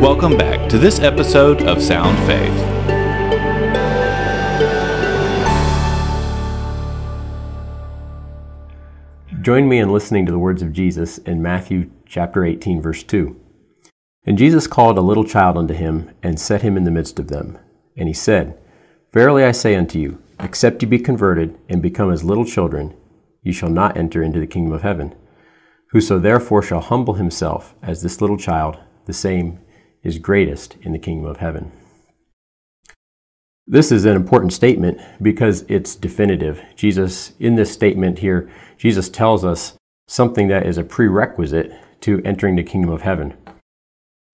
Welcome back to this episode of Sound Faith. Join me in listening to the words of Jesus in Matthew chapter 18 verse 2. And Jesus called a little child unto him and set him in the midst of them. And he said, Verily I say unto you, except ye be converted and become as little children, ye shall not enter into the kingdom of heaven. Whoso therefore shall humble himself as this little child, the same is greatest in the kingdom of heaven. This is an important statement because it's definitive. Jesus, in this statement here, Jesus tells us something that is a prerequisite to entering the kingdom of heaven.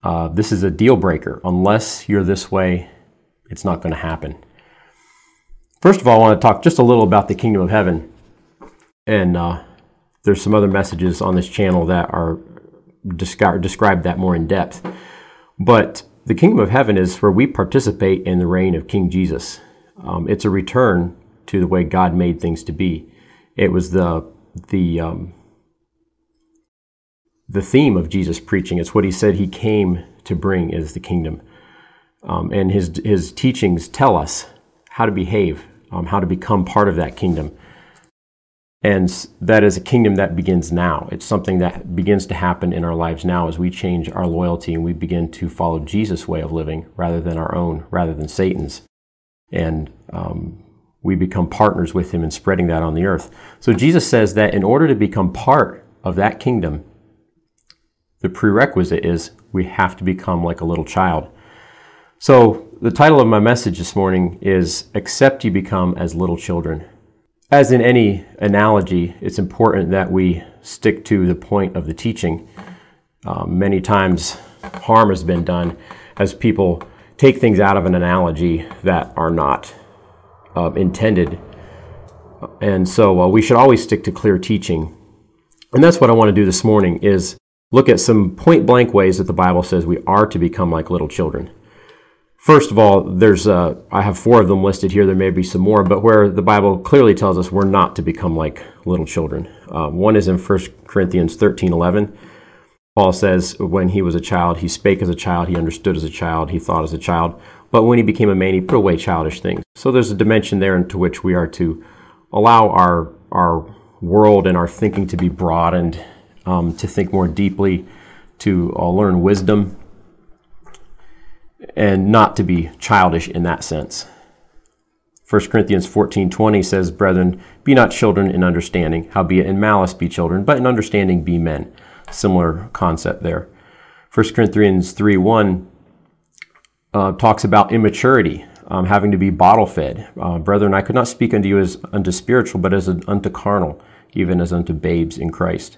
Uh, this is a deal breaker. Unless you're this way, it's not going to happen. First of all, I want to talk just a little about the kingdom of heaven. And uh, there's some other messages on this channel that are descri- describe that more in depth. But the kingdom of heaven is where we participate in the reign of King Jesus. Um, it's a return to the way God made things to be. It was the the um, the theme of Jesus preaching. It's what he said he came to bring is the kingdom, um, and his his teachings tell us how to behave, um, how to become part of that kingdom. And that is a kingdom that begins now. It's something that begins to happen in our lives now as we change our loyalty and we begin to follow Jesus' way of living rather than our own, rather than Satan's. And um, we become partners with him in spreading that on the earth. So Jesus says that in order to become part of that kingdom, the prerequisite is we have to become like a little child. So the title of my message this morning is Except You Become as Little Children. As in any analogy, it's important that we stick to the point of the teaching. Um, many times, harm has been done as people take things out of an analogy that are not uh, intended. And so uh, we should always stick to clear teaching. And that's what I want to do this morning is look at some point blank ways that the Bible says we are to become like little children. First of all, there's uh, I have four of them listed here. There may be some more, but where the Bible clearly tells us we're not to become like little children. Um, one is in 1 Corinthians 13 11. Paul says, when he was a child, he spake as a child, he understood as a child, he thought as a child. But when he became a man, he put away childish things. So there's a dimension there into which we are to allow our, our world and our thinking to be broadened, um, to think more deeply, to uh, learn wisdom, and not to be childish in that sense. 1 Corinthians 14:20 says, "Brethren, be not children in understanding, howbeit in malice be children, but in understanding be men." Similar concept there. 1 Corinthians 3:1 uh, talks about immaturity, um, having to be bottle fed. Uh, Brethren, I could not speak unto you as unto spiritual, but as unto carnal, even as unto babes in Christ.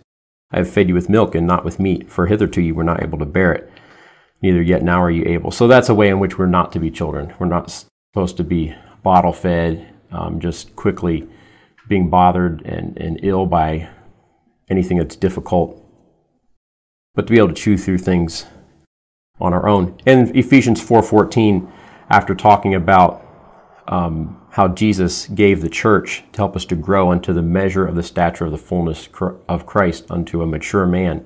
I have fed you with milk and not with meat, for hitherto you were not able to bear it neither yet now are you able. So that's a way in which we're not to be children. We're not supposed to be bottle fed, um, just quickly being bothered and, and ill by anything that's difficult, but to be able to chew through things on our own. And Ephesians 4:14, after talking about um, how Jesus gave the church to help us to grow unto the measure of the stature of the fullness of Christ unto a mature man,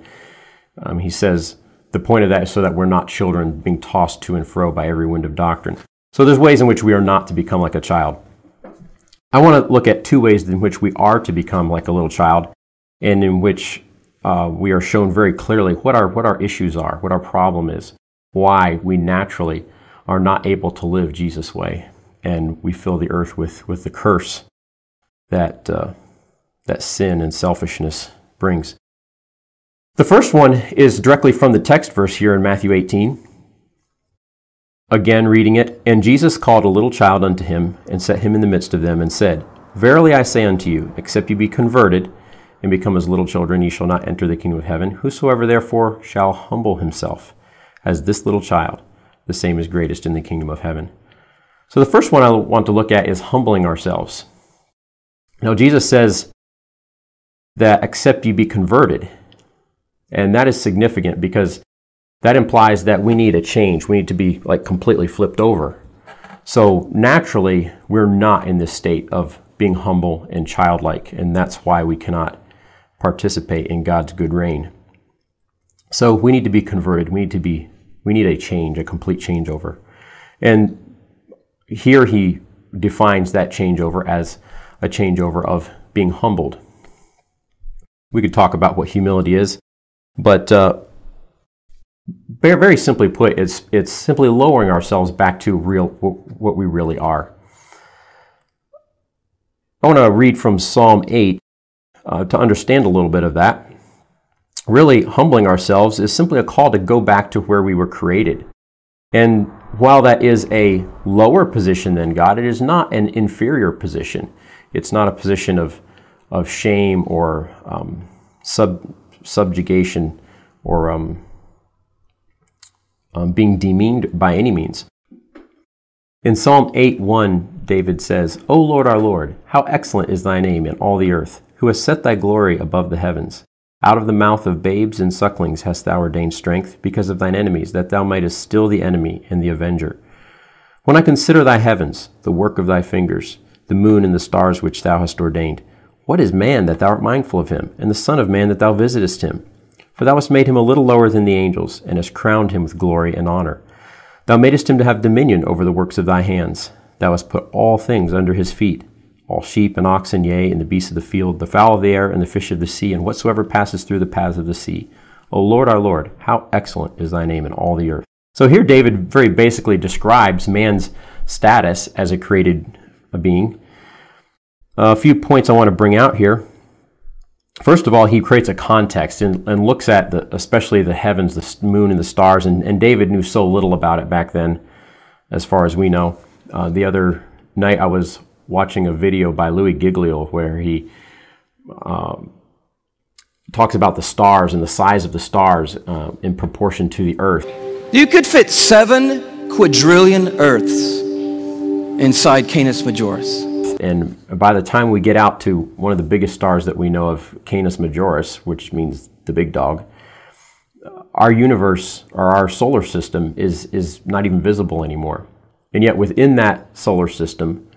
um, he says, the point of that is so that we're not children being tossed to and fro by every wind of doctrine. So there's ways in which we are not to become like a child. I want to look at two ways in which we are to become like a little child, and in which uh, we are shown very clearly what our what our issues are, what our problem is, why we naturally are not able to live Jesus' way, and we fill the earth with with the curse that uh, that sin and selfishness brings. The first one is directly from the text verse here in Matthew 18. Again, reading it, And Jesus called a little child unto him, and set him in the midst of them, and said, Verily I say unto you, except you be converted, and become as little children, ye shall not enter the kingdom of heaven. Whosoever therefore shall humble himself as this little child, the same is greatest in the kingdom of heaven. So the first one I want to look at is humbling ourselves. Now, Jesus says that except you be converted, and that is significant because that implies that we need a change. We need to be like completely flipped over. So naturally, we're not in this state of being humble and childlike, and that's why we cannot participate in God's good reign. So we need to be converted. We need to be we need a change, a complete changeover. And here he defines that changeover as a changeover of being humbled. We could talk about what humility is, but uh, very, simply put, it's, it's simply lowering ourselves back to real what we really are. I want to read from Psalm 8 uh, to understand a little bit of that. Really, humbling ourselves is simply a call to go back to where we were created. And while that is a lower position than God, it is not an inferior position. It's not a position of, of shame or um, sub, subjugation or um, um, being demeaned by any means. In Psalm 8 1, David says, O Lord our Lord, how excellent is thy name in all the earth, who has set thy glory above the heavens. Out of the mouth of babes and sucklings hast thou ordained strength, because of thine enemies, that thou mightest still the enemy and the avenger. When I consider thy heavens, the work of thy fingers, the moon and the stars which thou hast ordained, what is man that thou art mindful of him, and the Son of man that thou visitest him? For thou hast made him a little lower than the angels, and hast crowned him with glory and honor. Thou madest him to have dominion over the works of thy hands. Thou hast put all things under his feet all sheep and oxen, yea, and the beasts of the field, the fowl of the air, and the fish of the sea, and whatsoever passes through the paths of the sea. O Lord our Lord, how excellent is thy name in all the earth. So here David very basically describes man's status as a created being. A few points I want to bring out here. First of all, he creates a context and, and looks at the, especially the heavens, the moon, and the stars. And, and, David knew so little about it back then, as far as we know. Uh, the other night I was watching a video by Louis Giglio where he um, talks about the stars and the size of the stars uh, in proportion to the earth. You could fit seven quadrillion Earths inside Canis Majoris. And by the time we get out to one of the biggest stars that we know of, Canis Majoris, which means the big dog, our universe or our solar system is, is not even visible anymore. And yet, within that solar system,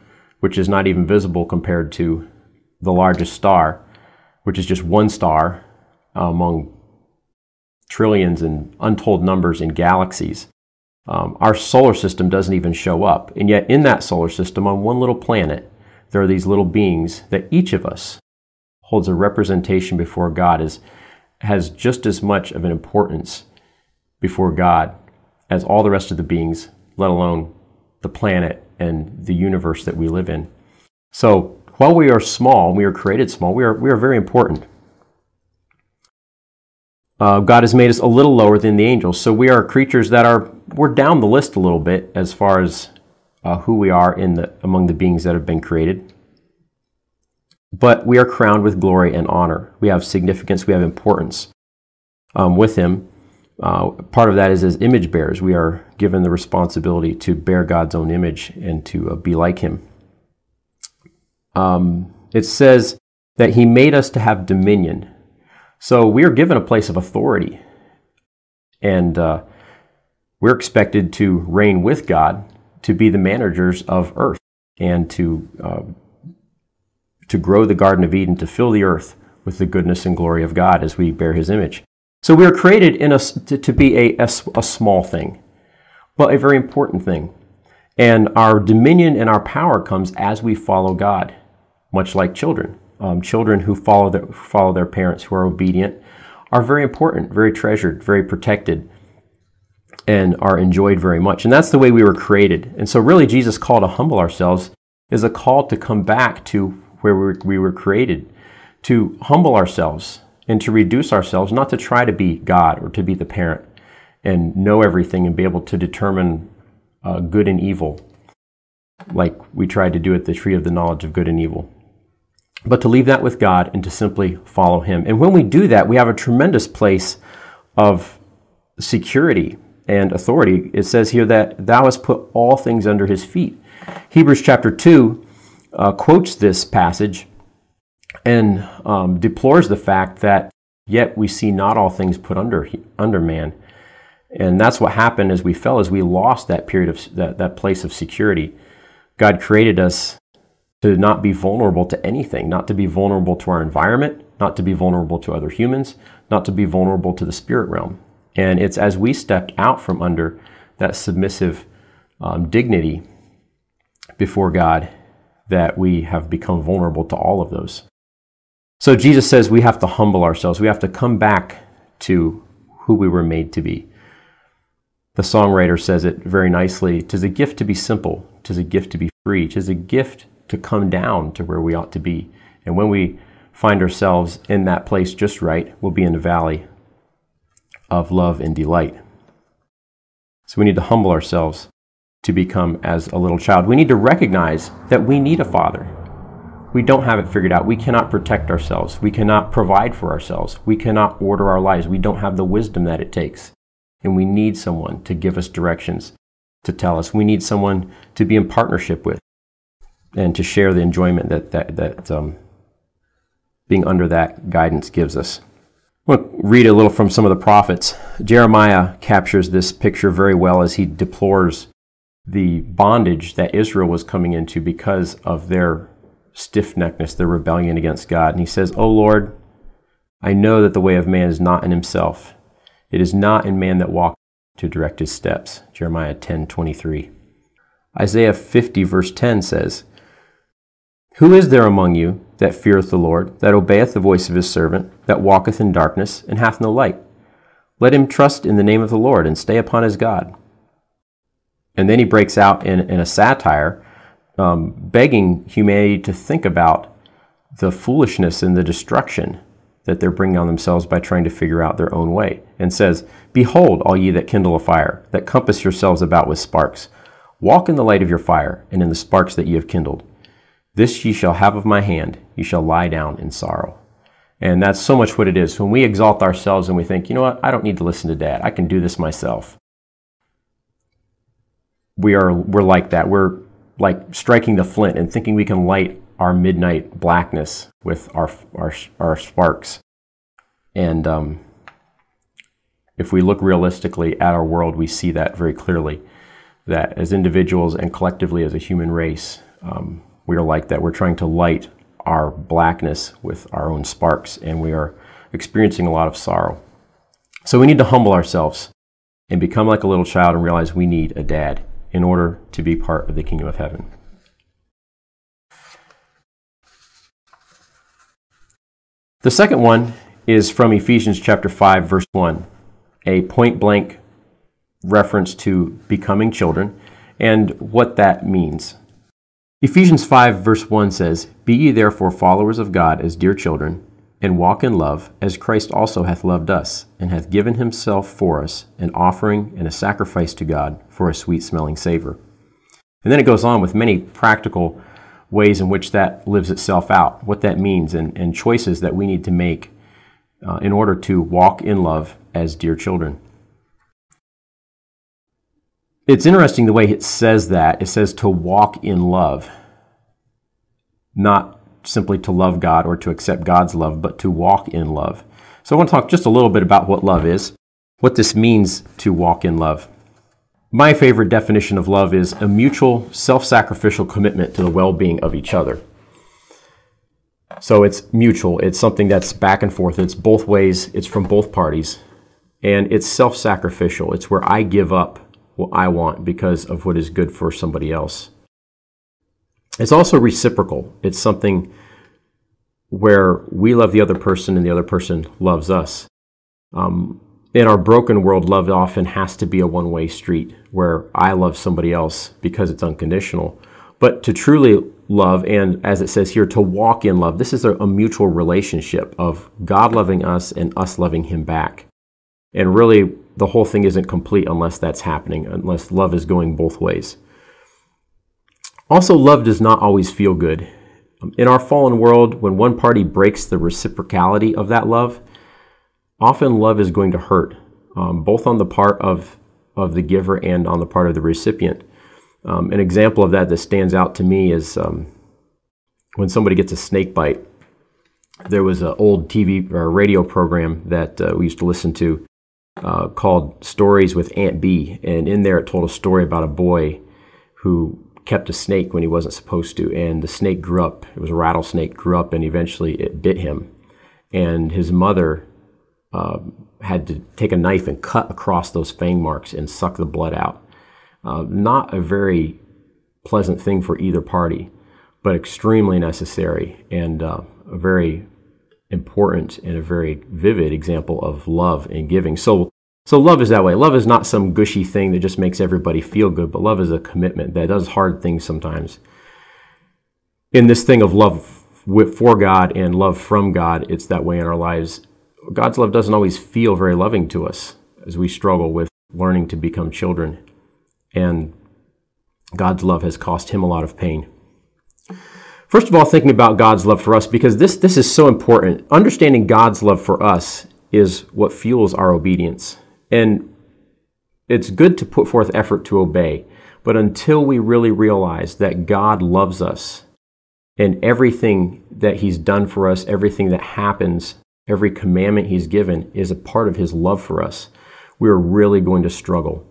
which is not even visible compared to the largest star, which is just one star among trillions and untold numbers in galaxies. Um, our solar system doesn't even show up. And yet, in that solar system, on one little planet, there are these little beings that each of us holds a representation before God, is, has just as much of an importance before God as all the rest of the beings, let alone the planet and the universe that we live in. So, while we are small, we are created small, we are, we are very important. Uh, God has made us a little lower than the angels. So we are creatures that are, we're down the list a little bit as far as uh, who we are in the, among the beings that have been created. But we are crowned with glory and honor. We have significance, we have importance um, with Him. Uh, part of that is as image bearers, we are given the responsibility to bear God's own image and to uh, be like Him. Um, it says that He made us to have dominion. So we are given a place of authority. And uh, we're expected to reign with God, to be the managers of earth, and to, uh, to grow the Garden of Eden, to fill the earth with the goodness and glory of God as we bear His image. So we are created in a, to, to be a, a, a small thing, but a very important thing. And our dominion and our power comes as we follow God, much like children. Um, children who follow follow their parents, who are obedient, are very important, very treasured, very protected, and are enjoyed very much. And that's the way we were created. And so, really, Jesus' call to humble ourselves is a call to come back to where we were, created, to humble ourselves, and to reduce ourselves, not to try to be God or to be the parent and know everything and be able to determine uh, good and evil, like we tried to do at the tree of the knowledge of good and evil. But to leave that with God and to simply follow Him. And when we do that, we have a tremendous place of security and authority. It says here that thou hast put all things under His feet. Hebrews chapter 2 uh, quotes this passage and um, deplores the fact that yet we see not all things put under under man and that's what happened as we fell as we lost that period of that, that place of security god created us to not be vulnerable to anything not to be vulnerable to our environment not to be vulnerable to other humans not to be vulnerable to the spirit realm And it's as we stepped out from under that submissive um, dignity before God that we have become vulnerable to all of those. So Jesus says we have to humble ourselves. We have to come back to who we were made to be. The songwriter says it very nicely Tis a gift to be simple, tis a gift to be free, tis a gift to come down to where we ought to be. And when we find ourselves in that place just right, we'll be in the valley of love and delight. So we need to humble ourselves to become as a little child. We need to recognize that we need a father. We don't have it figured out. We cannot protect ourselves. We cannot provide for ourselves. We cannot order our lives. We don't have the wisdom that it takes. And we need someone to give us directions, to tell us. We need someone to be in partnership with and to share the enjoyment that, that, that um, being under that guidance gives us. Want to read a little from some of the prophets. Jeremiah captures this picture very well as he deplores the bondage that Israel was coming into because of their stiff neckedness, their rebellion against God. And he says, O Lord, I know that the way of man is not in himself. It is not in man that walks to direct his steps. Jeremiah 10 23. Isaiah 50, verse 10 says, Who is there among you that feareth the Lord, that obeyeth the voice of his servant, that walketh in darkness, and hath no light? Let him trust in the name of the Lord, and stay upon his God. And then he breaks out in, in a satire, um, begging humanity to think about the foolishness and the destruction that they're bringing on themselves by trying to figure out their own way, and says, Behold, all ye that kindle a fire, that compass yourselves about with sparks. Walk in the light of your fire, and in the sparks that ye have kindled. This ye shall have of my hand, ye shall lie down in sorrow. And that's so much what it is. When we exalt ourselves and we think, you know what, I don't need to listen to dad, I can do this myself. We are we're like that. We're like striking the flint and thinking we can light our midnight blackness with our our, our sparks. And um, if we look realistically at our world, we see that very clearly. That as individuals and collectively as a human race, um, we are like that. We're trying to light our blackness with our own sparks, and we are experiencing a lot of sorrow. So we need to humble ourselves and become like a little child and realize we need a dad in order to be part of the kingdom of heaven. The second one is from Ephesians chapter 5 verse 1, a point blank reference to becoming children and what that means. Ephesians 5, verse 1 says, Be ye therefore followers of God as dear children, and walk in love, as Christ also hath loved us, and hath given himself for us, an offering and a sacrifice to God for a sweet smelling savor. And then it goes on with many practical ways in which that lives itself out, what that means, and, and choices that we need to make uh, in order to walk in love as dear children. It's interesting the way it says that. It says to walk in love, not simply to love God or to accept God's love, but to walk in love. So I want to talk just a little bit about what love is, what this means to walk in love. My favorite definition of love is a mutual, self sacrificial commitment to the well being of each other. So it's mutual, it's something that's back and forth, it's both ways, it's from both parties, and it's self sacrificial. It's where I give up what I want because of what is good for somebody else. It's also reciprocal. It's something where we love the other person and the other person loves us. Um, in our broken world, love often has to be a one way street where I love somebody else because it's unconditional. But to truly love, and as it says here, to walk in love, this is a, a mutual relationship of God loving us and us loving Him back. And really, the whole thing isn't complete unless that's happening, unless love is going both ways. Also, love does not always feel good. In our fallen world, when one party breaks the reciprocality of that love, often love is going to hurt, um, both on the part of, of the giver and on the part of the recipient. Um, an example of that that stands out to me is um, when somebody gets a snake bite. There was an old TV or radio program that uh, we used to listen to uh, called Stories with Aunt B. And in there, it told a story about a boy who kept a snake when he wasn't supposed to. And the snake grew up. It was a rattlesnake, grew up, and eventually it bit him. And his mother uh, had to take a knife and cut across those fang marks and suck the blood out. Uh, not a very pleasant thing for either party, but extremely necessary and uh, a very important and a very vivid example of love and giving. So, so love is that way. Love is not some gushy thing that just makes everybody feel good, but love is a commitment that does hard things sometimes. In this thing of love for God and love from God, it's that way in our lives. God's love doesn't always feel very loving to us as we struggle with learning to become children. And God's love has cost him a lot of pain. First of all, thinking about God's love for us, because this, this is so important. Understanding God's love for us is what fuels our obedience. And it's good to put forth effort to obey, but until we really realize that God loves us and everything that He's done for us, everything that happens, every commandment He's given is a part of His love for us, we're really going to struggle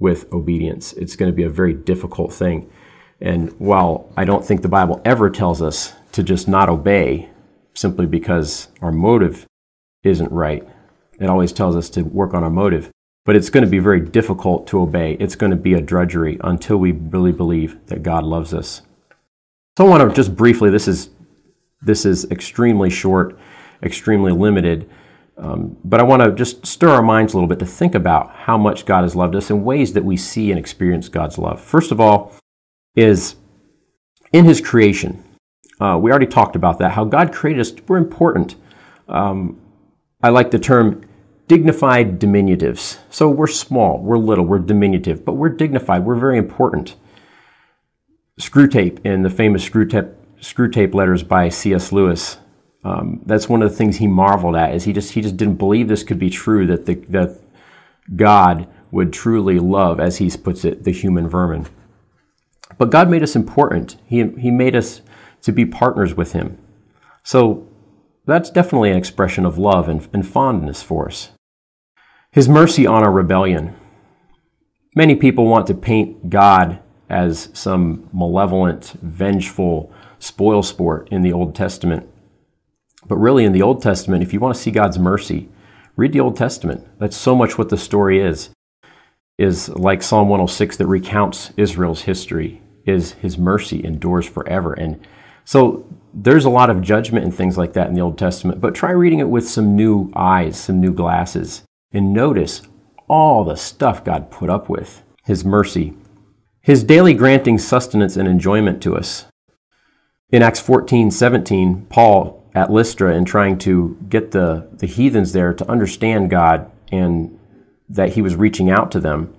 with obedience. It's going to be a very difficult thing. And while I don't think the Bible ever tells us to just not obey simply because our motive isn't right, it always tells us to work on our motive. But it's going to be very difficult to obey. It's going to be a drudgery until we really believe that God loves us. So I want to just briefly, this is, this is extremely short, extremely limited. Um, but I want to just stir our minds a little bit to think about how much God has loved us and ways that we see and experience God's love. First of all, is in His creation. Uh, we already talked about that, how God created us. We're important. Um, I like the term dignified diminutives. So we're small, we're little, we're diminutive, but we're dignified, we're very important. Screwtape in the famous Screwtape letters by C.S. Lewis um, that's one of the things he marveled at is he just he just didn't believe this could be true that the, that God would truly love, as he puts it, the human vermin. But God made us important. He he made us to be partners with Him. So that's definitely an expression of love and, and fondness for us. His mercy on our rebellion. Many people want to paint God as some malevolent, vengeful spoil sport in the Old Testament. But really, in the Old Testament, if you want to see God's mercy, read the Old Testament. That's so much what the story is. Is like Psalm 106 that recounts Israel's history, is his mercy endures forever. And so there's a lot of judgment and things like that in the Old Testament, but try reading it with some new eyes, some new glasses, and notice all the stuff God put up with, his mercy, his daily granting sustenance and enjoyment to us. In Acts 14 17, Paul at Lystra and trying to get the, the heathens there to understand God and that he was reaching out to them,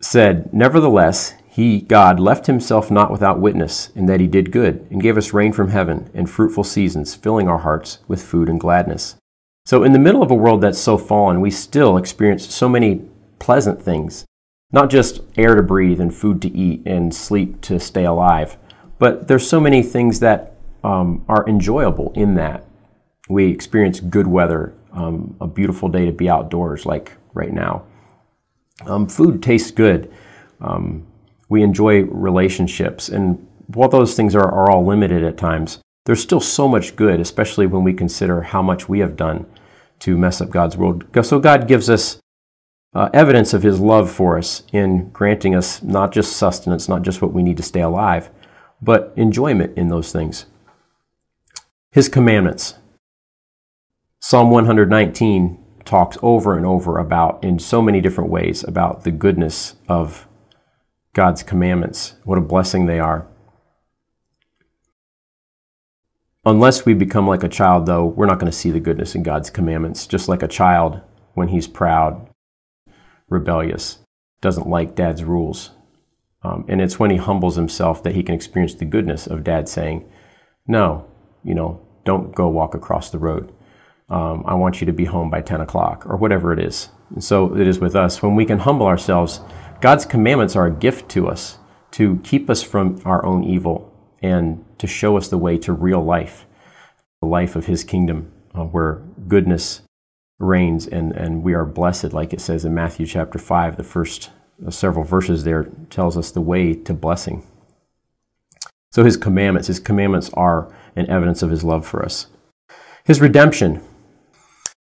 said, Nevertheless, he, God, left himself not without witness, in that he did good, and gave us rain from heaven and fruitful seasons, filling our hearts with food and gladness. So, in the middle of a world that's so fallen, we still experience so many pleasant things, not just air to breathe and food to eat and sleep to stay alive, but there's so many things that um, are enjoyable in that we experience good weather, um, a beautiful day to be outdoors, like right now. Um, food tastes good. Um, we enjoy relationships, and while those things are, are all limited at times, there's still so much good, especially when we consider how much we have done to mess up God's world. So God gives us uh, evidence of His love for us in granting us not just sustenance, not just what we need to stay alive, but enjoyment in those things. His commandments. Psalm 119 talks over and over about, in so many different ways, about the goodness of God's commandments. What a blessing they are. Unless we become like a child, though, we're not going to see the goodness in God's commandments. Just like a child, when he's proud, rebellious, doesn't like dad's rules. Um, and it's when he humbles himself that he can experience the goodness of dad saying, No, you know, don't go walk across the road. Um, I want you to be home by 10 o'clock or whatever it is. And so it is with us. When we can humble ourselves, God's commandments are a gift to us to keep us from our own evil and to show us the way to real life, the life of His kingdom, uh, where goodness reigns and, and we are blessed, like it says in Matthew chapter 5. The first uh, several verses there tells us the way to blessing. So His commandments, His commandments are an evidence of his love for us. His redemption.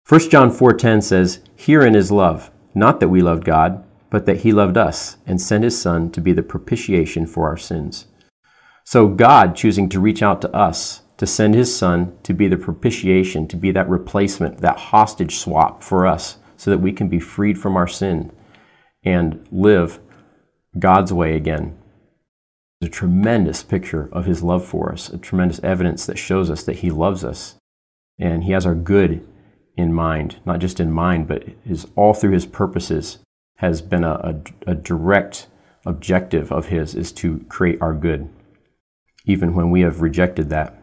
1 John 4:10 says, "Herein is love, not that we loved God, but that he loved us and sent his son to be the propitiation for our sins." So God choosing to reach out to us, to send his son to be the propitiation, to be that replacement, that hostage swap for us so that we can be freed from our sin and live God's way again. It's a tremendous picture of his love for us, a tremendous evidence that shows us that he loves us and he has our good in mind, not just in mind, but his, all through his purposes has been a, a, a direct objective of his is to create our good, even when we have rejected that.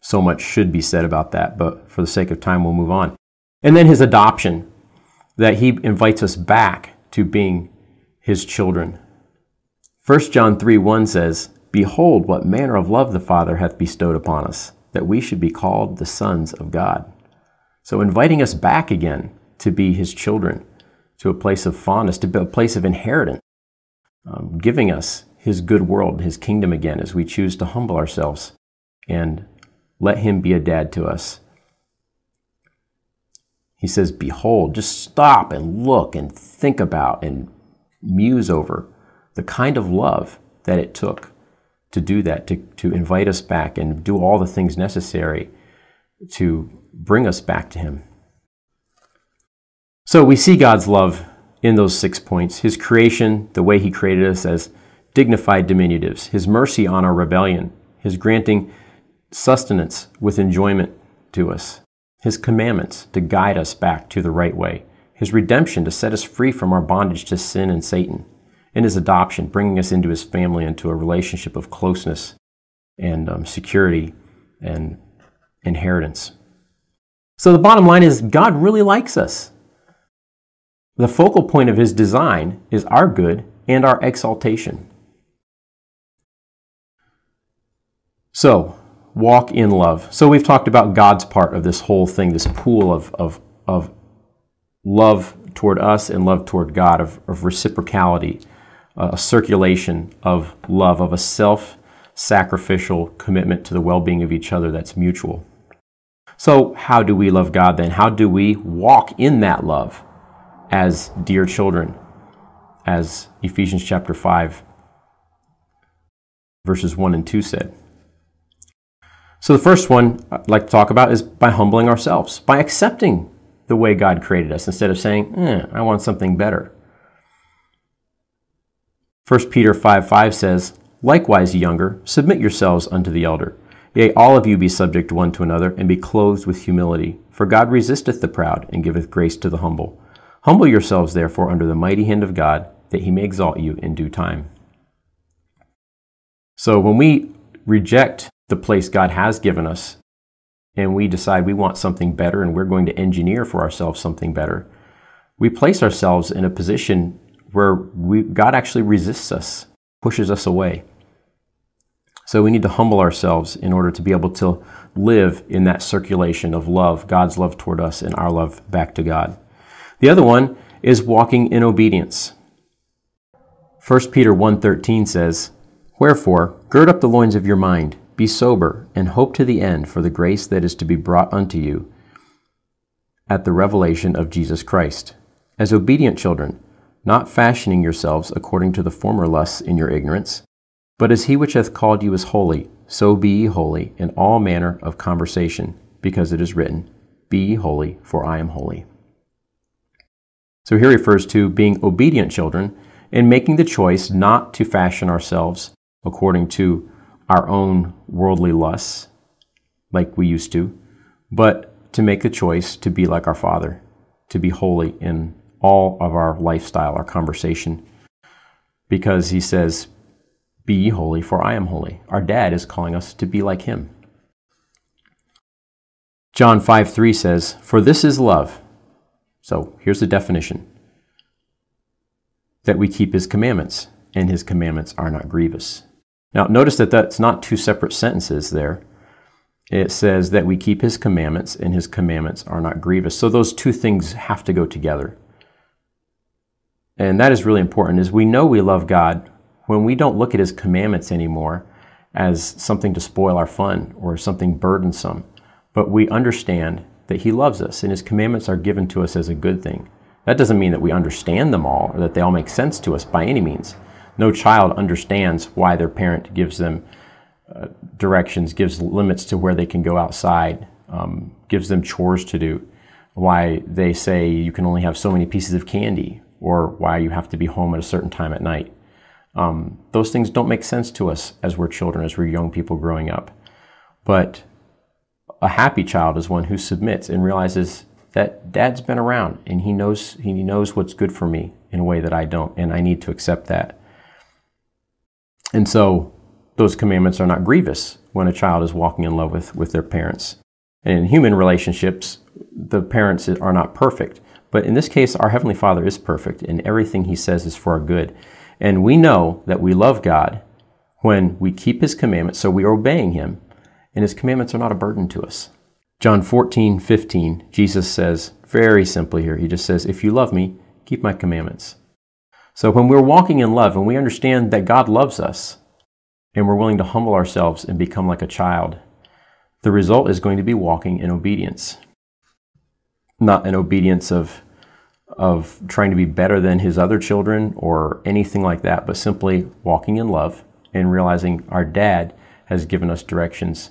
So much should be said about that, but for the sake of time, we'll move on. And then his adoption, that he invites us back to being his children. 1 John 3 1 says, Behold, what manner of love the Father hath bestowed upon us, that we should be called the sons of God. So, inviting us back again to be his children, to a place of fondness, to a place of inheritance, um, giving us his good world, his kingdom again, as we choose to humble ourselves and let him be a dad to us. He says, Behold, just stop and look and think about and muse over the kind of love that it took to do that, to, to invite us back and do all the things necessary to bring us back to Him. So we see God's love in those six points. His creation, the way He created us as dignified diminutives, His mercy on our rebellion, His granting sustenance with enjoyment to us, His commandments to guide us back to the right way, His redemption to set us free from our bondage to sin and Satan, and His adoption, bringing us into His family, and into a relationship of closeness and um, security and inheritance. So the bottom line is God really likes us. The focal point of his design is our good and our exaltation. So, walk in love. So, we've talked about God's part of this whole thing, this pool of, of, of love toward us and love toward God, of, of reciprocality, uh, a circulation of love, of a self sacrificial commitment to the well being of each other that's mutual. So, how do we love God then? How do we walk in that love as dear children? As Ephesians chapter 5, verses 1 and 2 said. So, the first one I'd like to talk about is by humbling ourselves, by accepting the way God created us instead of saying, eh, I want something better. 1 Peter 5 5 says, Likewise, younger, submit yourselves unto the elder. Yea, all of you be subject one to another, and be clothed with humility. For God resisteth the proud, and giveth grace to the humble. Humble yourselves, therefore, under the mighty hand of God, that he may exalt you in due time. So when we reject the place God has given us, and we decide we want something better, and we're going to engineer for ourselves something better, we place ourselves in a position where we, God actually resists us, pushes us away. So we need to humble ourselves in order to be able to live in that circulation of love, God's love toward us and our love back to God. The other one is walking in obedience. 1 Peter 1:13 says, "Wherefore, gird up the loins of your mind, be sober, and hope to the end for the grace that is to be brought unto you at the revelation of Jesus Christ. As obedient children, not fashioning yourselves according to the former lusts in your ignorance, but as he which hath called you is holy, so be ye holy in all manner of conversation, because it is written, Be ye holy, for I am holy. So here he refers to being obedient children and making the choice not to fashion ourselves according to our own worldly lusts, like we used to, but to make the choice to be like our Father, to be holy in all of our lifestyle, our conversation, because he says, be ye holy, for I am holy. Our dad is calling us to be like him. John 5 3 says, For this is love. So here's the definition that we keep his commandments, and his commandments are not grievous. Now, notice that that's not two separate sentences there. It says that we keep his commandments, and his commandments are not grievous. So those two things have to go together. And that is really important, is we know we love God when we don't look at his commandments anymore as something to spoil our fun or something burdensome, but we understand that He loves us and His commandments are given to us as a good thing. That doesn't mean that we understand them all or that they all make sense to us by any means. No child understands why their parent gives them uh, directions, gives limits to where they can go outside, um, gives them chores to do, why they say you can only have so many pieces of candy, or why you have to be home at a certain time at night. Um, those things don't make sense to us as we're children, as we're young people growing up. But a happy child is one who submits and realizes that dad's been around and he knows he knows what's good for me in a way that I don't and I need to accept that. And so those commandments are not grievous when a child is walking in love with, with their parents. And in human relationships, the parents are not perfect. But in this case, our Heavenly Father is perfect, and everything He says is for our good. And we know that we love God when we keep His commandments, so we are obeying Him, and His commandments are not a burden to us. John 14, 15, Jesus says, very simply here, He just says, If you love me, keep my commandments. So when we're walking in love and we understand that God loves us, and we're willing to humble ourselves and become like a child, the result is going to be walking in obedience. Not an obedience of, of trying to be better than his other children or anything like that, but simply walking in love and realizing our dad has given us directions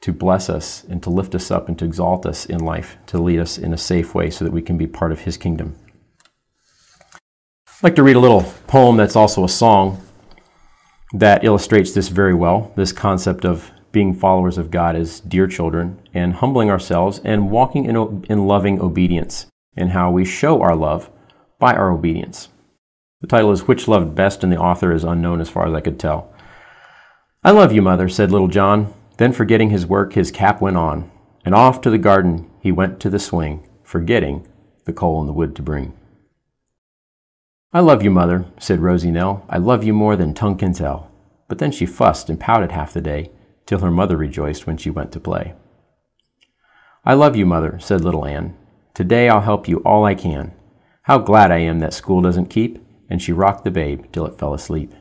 to bless us and to lift us up and to exalt us in life, to lead us in a safe way so that we can be part of His kingdom. I'd like to read a little poem that's also a song that illustrates this very well this concept of being followers of God as dear children and humbling ourselves and walking in, in loving obedience and how we show our love by our obedience. The title is Which Loved Best, and the author is unknown as far as I could tell. I love you, mother, said little John. Then, forgetting his work, his cap went on, and off to the garden he went to the swing, forgetting the coal and the wood to bring. I love you, mother, said Rosie Nell. I love you more than tongue can tell. But then she fussed and pouted half the day, till her mother rejoiced when she went to play. I love you, mother, said little Ann. Today I'll help you all I can. How glad I am that school doesn't keep, and she rocked the babe till it fell asleep.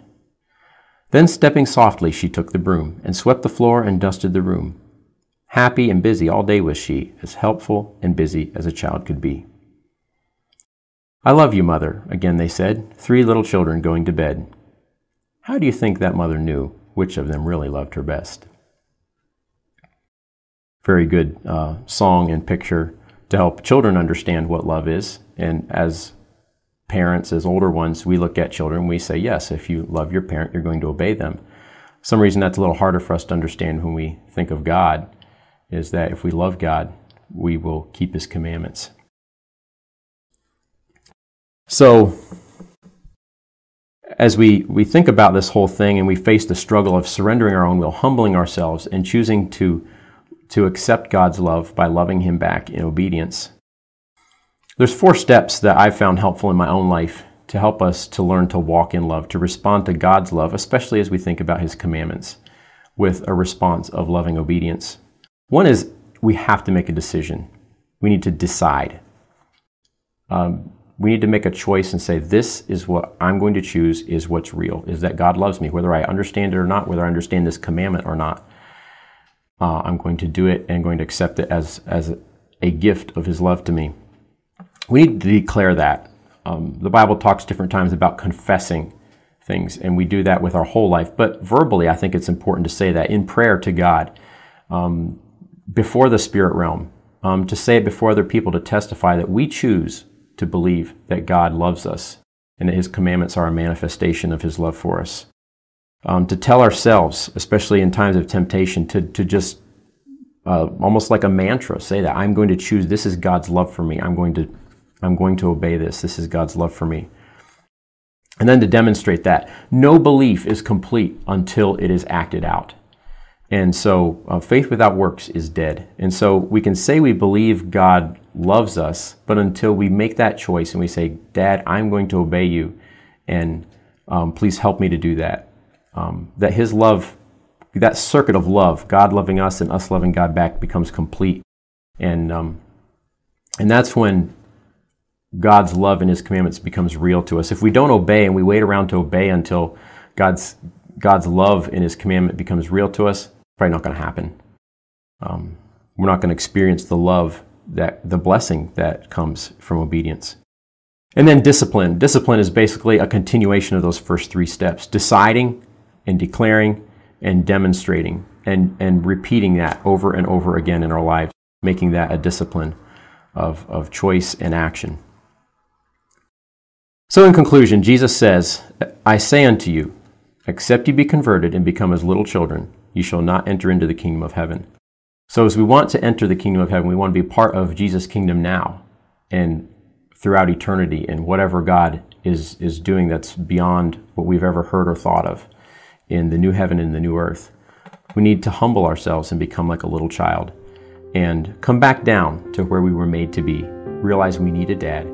Then, stepping softly, she took the broom and swept the floor and dusted the room. Happy and busy all day was she, as helpful and busy as a child could be. I love you, mother, again they said, three little children going to bed. How do you think that mother knew which of them really loved her best? Very good uh, song and picture to help children understand what love is. And as parents, as older ones, we look at children, we say, yes, if you love your parent, you're going to obey them. some reason that's a little harder for us to understand when we think of God, is that if we love God, we will keep his commandments. So, as we, we think about this whole thing and we face the struggle of surrendering our own will, humbling ourselves, and choosing to, to accept God's love by loving Him back in obedience, there's four steps that I've found helpful in my own life to help us to learn to walk in love, to respond to God's love, especially as we think about His commandments, with a response of loving obedience. One is we have to make a decision. We need to decide. Um, we need to make a choice and say, this is what I'm going to choose, is what's real, is that God loves me, whether I understand it or not, whether I understand this commandment or not. Uh, I'm going to do it and going to accept it as, as a gift of His love to me we need to declare that. Um, the Bible talks different times about confessing things, and we do that with our whole life. But verbally, I think it's important to say that in prayer to God, um, before the spirit realm, um, to say it before other people, to testify that we choose to believe that God loves us and that His commandments are a manifestation of His love for us. Um, to tell ourselves, especially in times of temptation, to, to just uh, almost like a mantra, say that I'm going to choose, this is God's love for me. I'm going to I'm going to obey this. This is God's love for me. And then to demonstrate that, no belief is complete until it is acted out. And so uh, faith without works is dead. And so we can say we believe God loves us, but until we make that choice and we say, Dad, I'm going to obey you, and um, please help me to do that, um, that His love, that circuit of love, God loving us and us loving God back, becomes complete. And, um, and that's when God's love and His commandments becomes real to us. If we don't obey and we wait around to obey until God's God's love and His commandment becomes real to us, it's probably not going to happen. Um, we're not going to experience the love that the blessing that comes from obedience. And then discipline. Discipline is basically a continuation of those first three steps deciding and declaring and demonstrating and, and repeating that over and over again in our lives, making that a discipline of, of choice and action. So, in conclusion, Jesus says, I say unto you, except ye be converted and become as little children, ye shall not enter into the kingdom of heaven. So, as we want to enter the kingdom of heaven, we want to be part of Jesus' kingdom now and throughout eternity and whatever God is, is doing that's beyond what we've ever heard or thought of in the new heaven and the new earth. We need to humble ourselves and become like a little child and come back down to where we were made to be. Realize we need a dad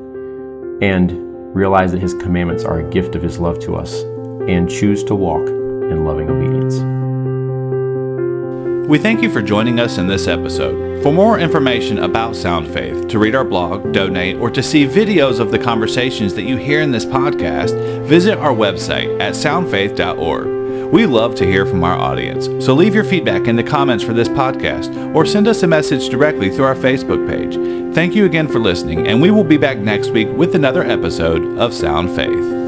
and realize that his commandments are a gift of his love to us and choose to walk in loving obedience. We thank you for joining us in this episode. For more information about Sound Faith, to read our blog, donate, or to see videos of the conversations that you hear in this podcast, visit our website at soundfaith.org. We love to hear from our audience, so leave your feedback in the comments for this podcast or send us a message directly through our Facebook page. Thank you again for listening, and we will be back next week with another episode of Sound Faith.